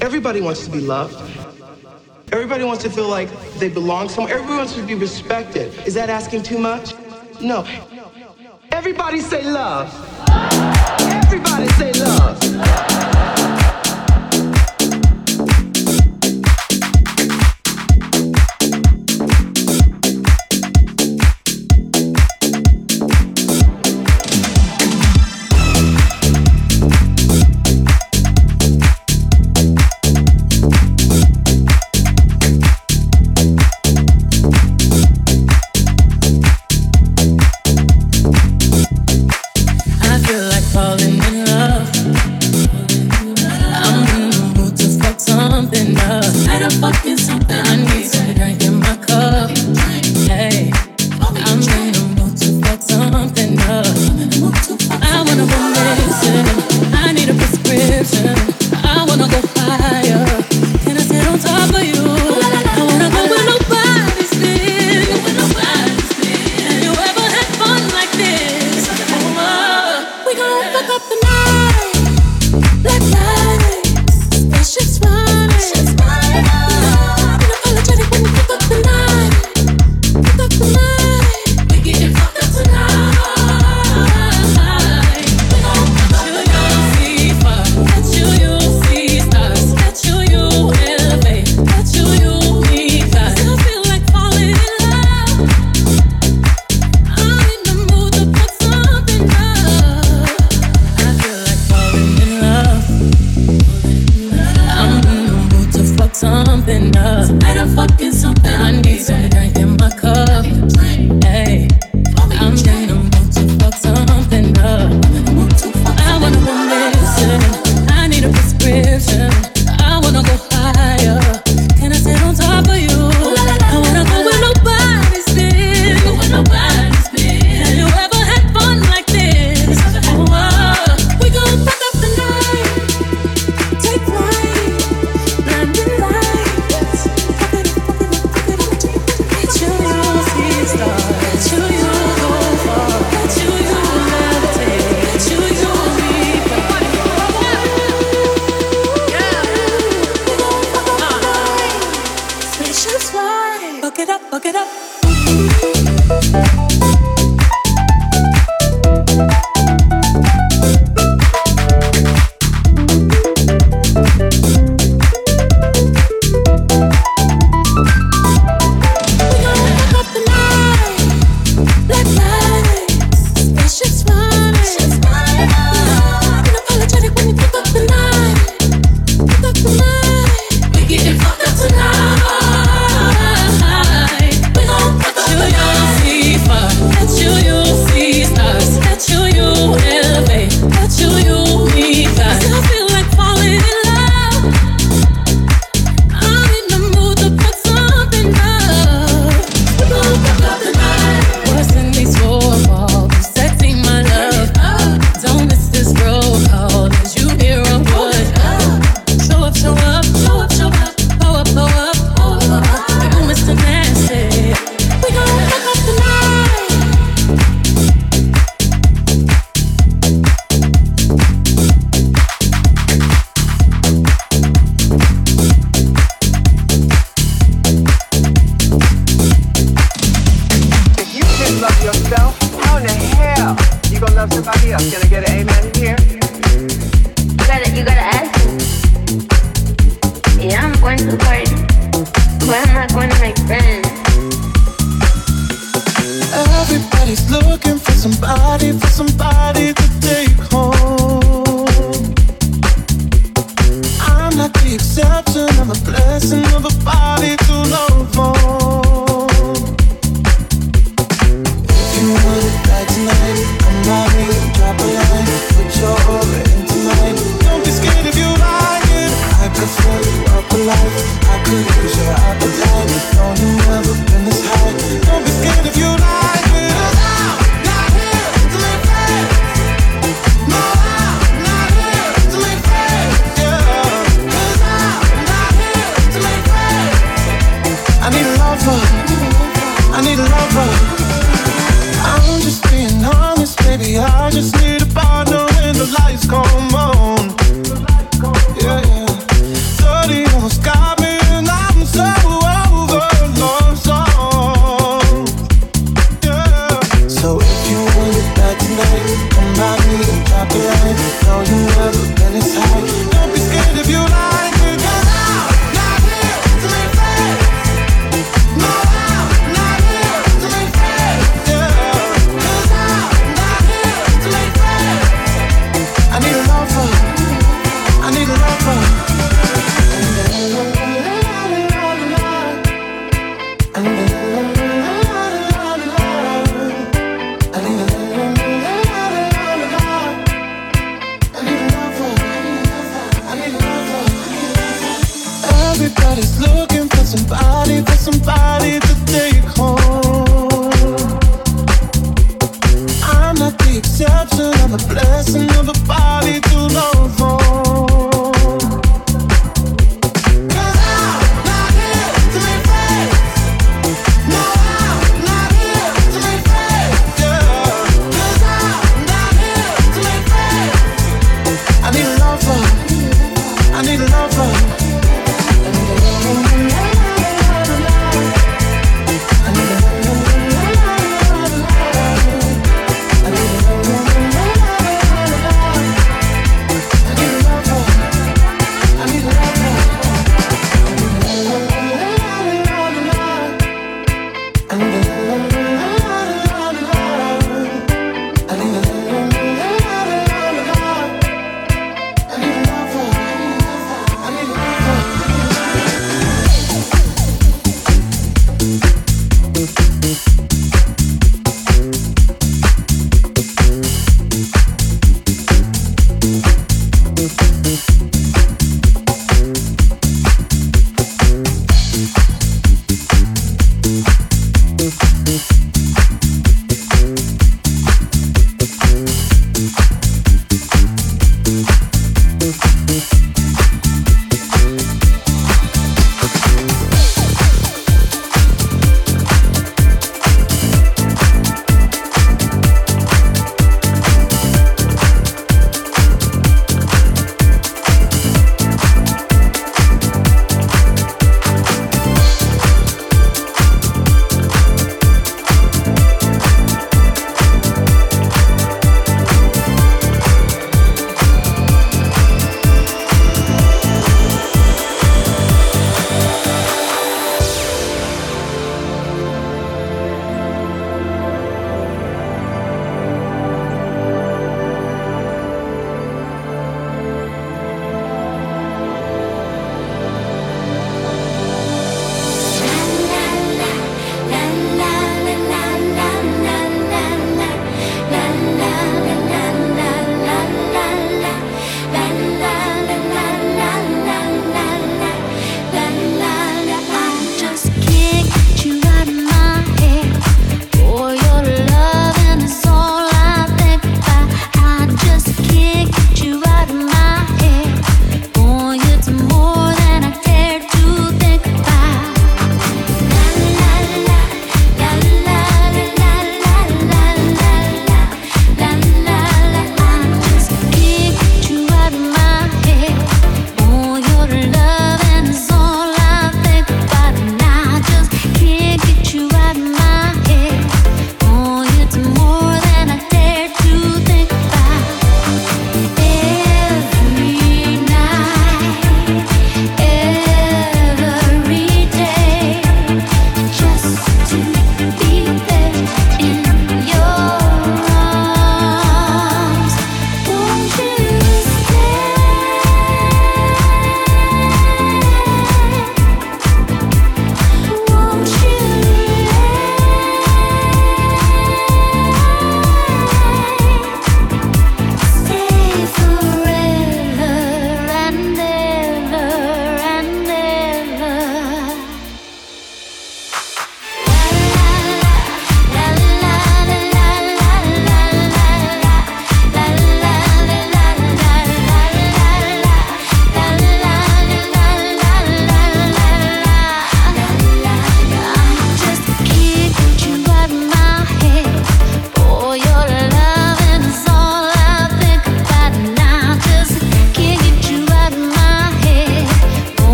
Everybody wants to be loved. Everybody wants to feel like they belong somewhere. Everybody wants to be respected. Is that asking too much? No. Everybody say love. Everybody say love. I just need a partner when the lights come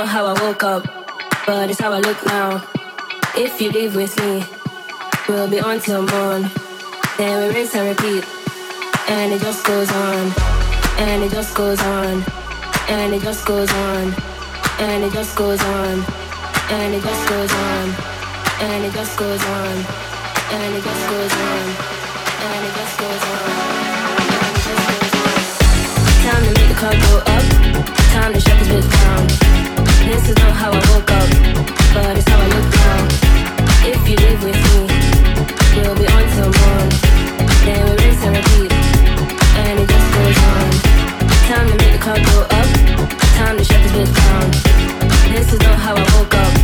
not how I woke up, but it's how I look now. If you leave with me, we'll be on till morn. Then we rinse and repeat, and it just goes on, and it just goes on, and it just goes on, and it just goes on, and it just goes on, and it just goes on, and it just goes on, and it just goes on. Time to make the club go up. Time to shut this bitch down. This is not how I woke up, but it's how I look now. If you live with me, you'll be on we rinse and repeat, and it just goes on. Time to make the club go up, time to shut this bitch down. This is not how I woke up,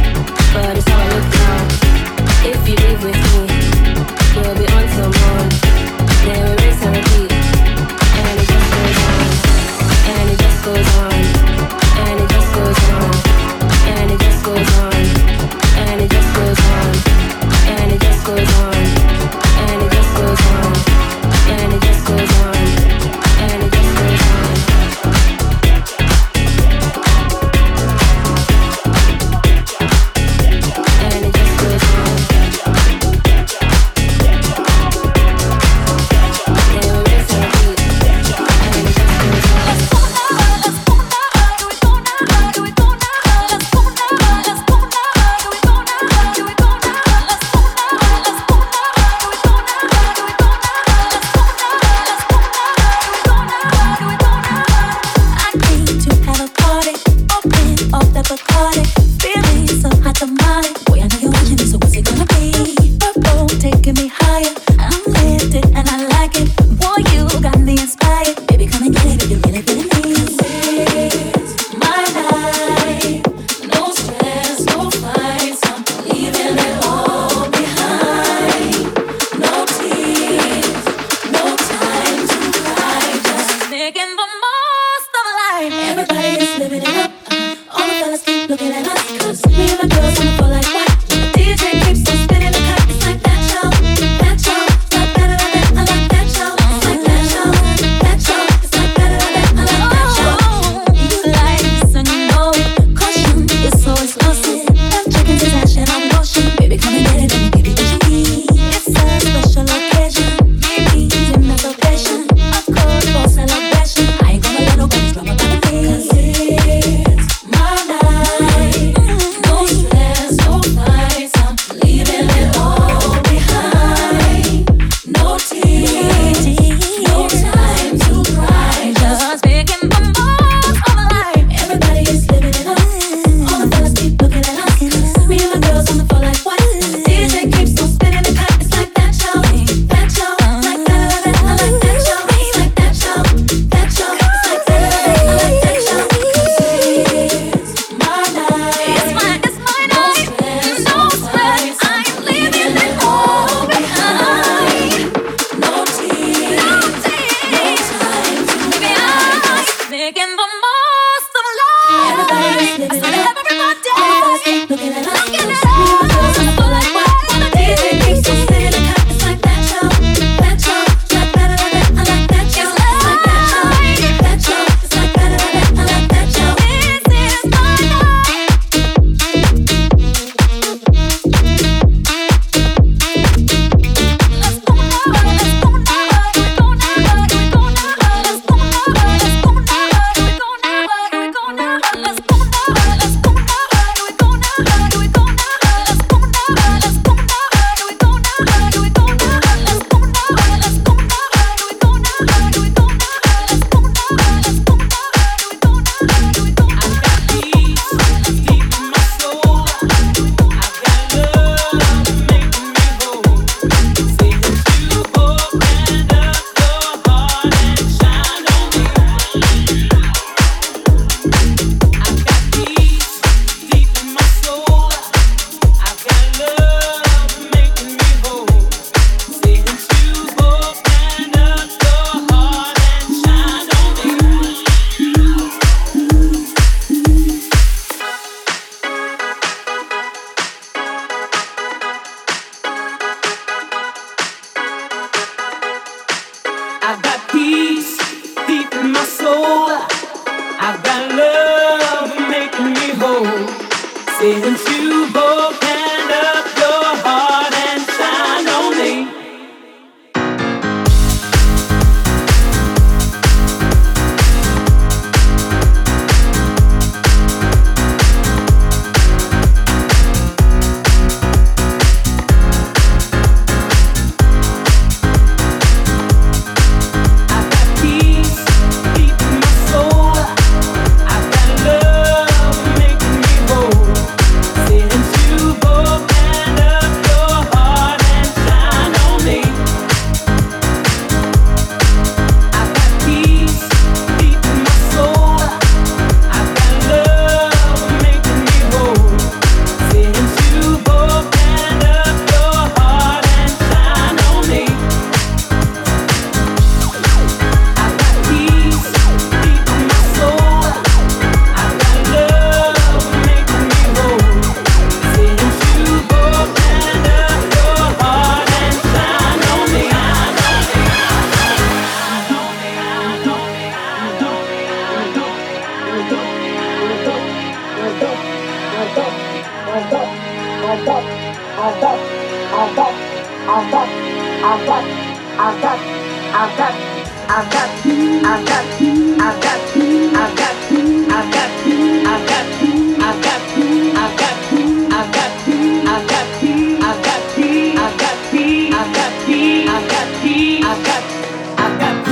but it's how I look now. If you live with me, you'll be on some more. Then we rinse and repeat.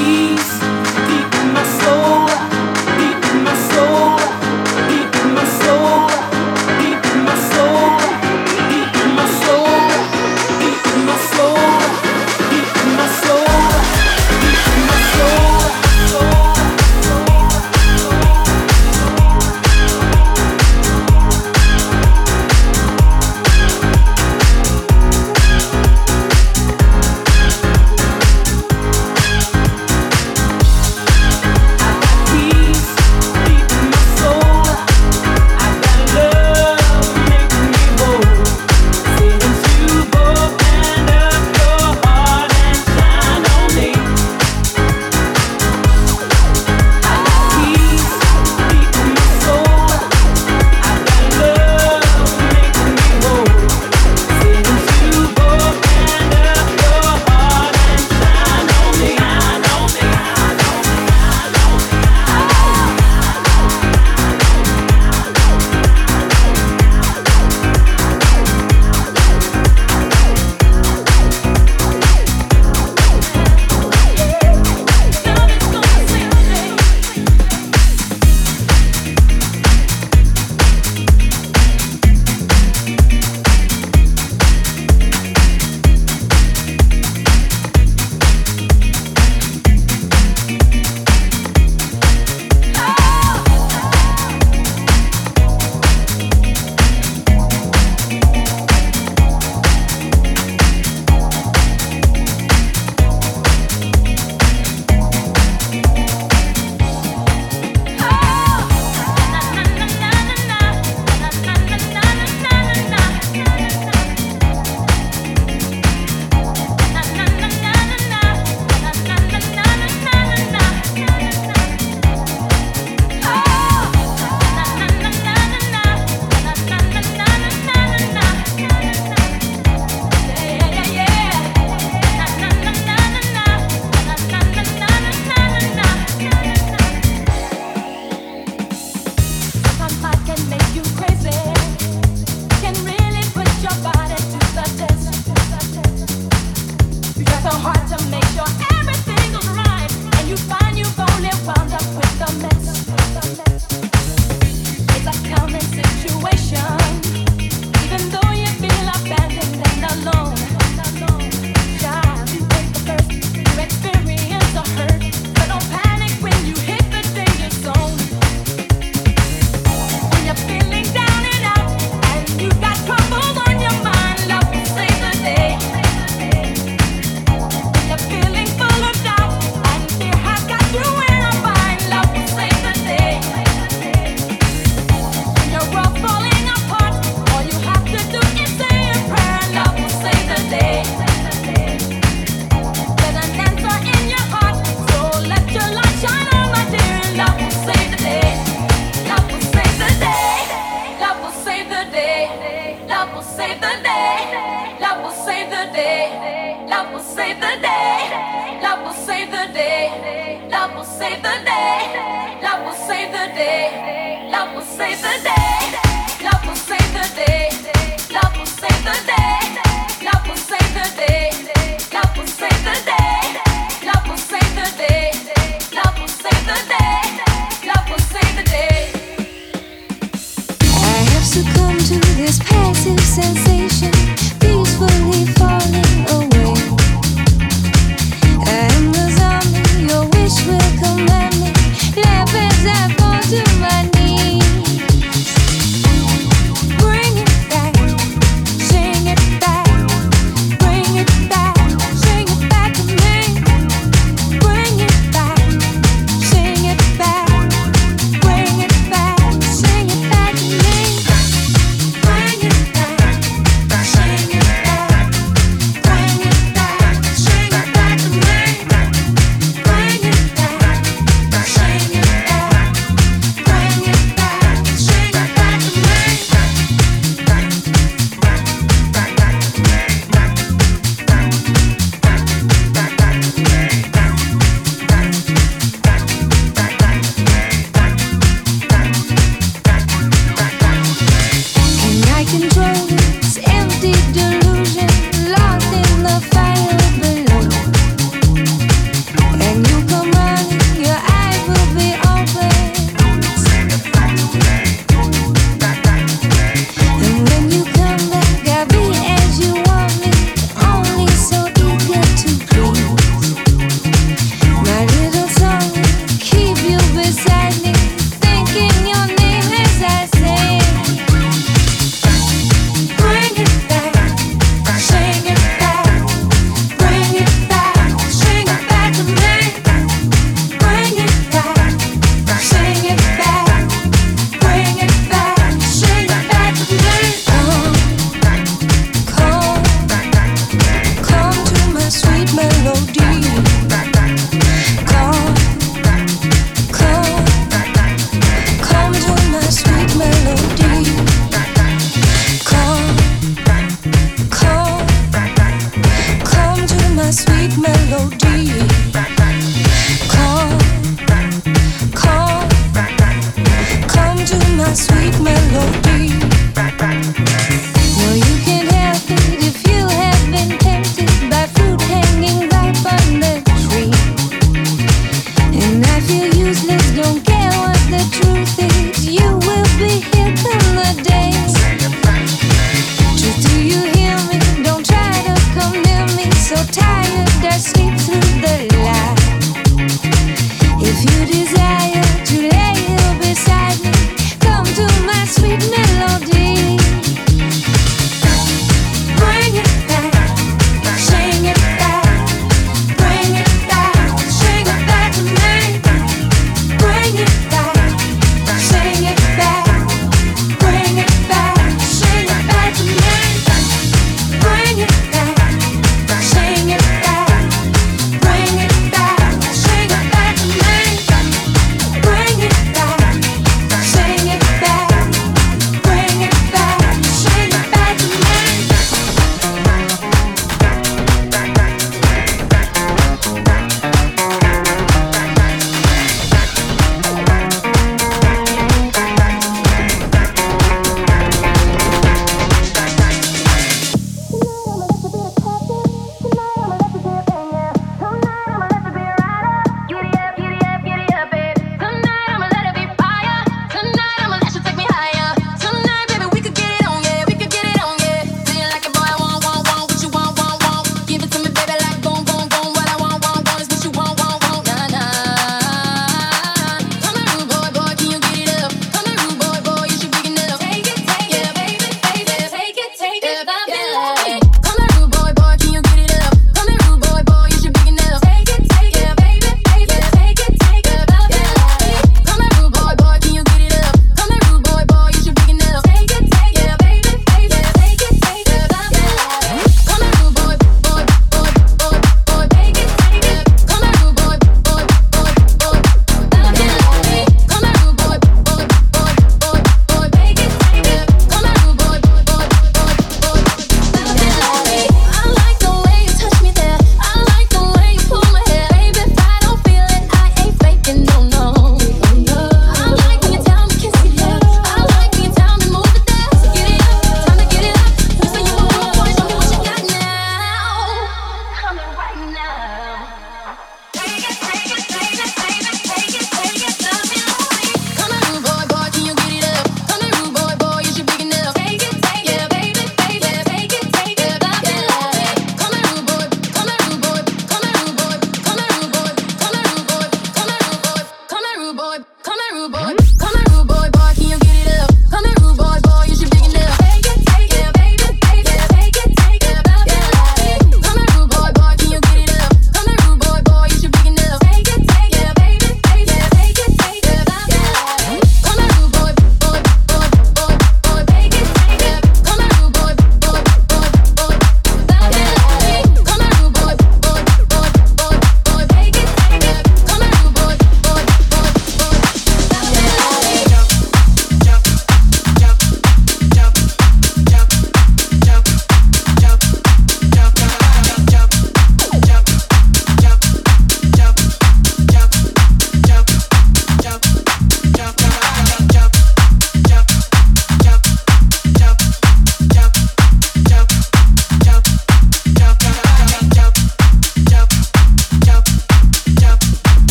Peace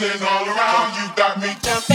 dancing all around. You got me jumping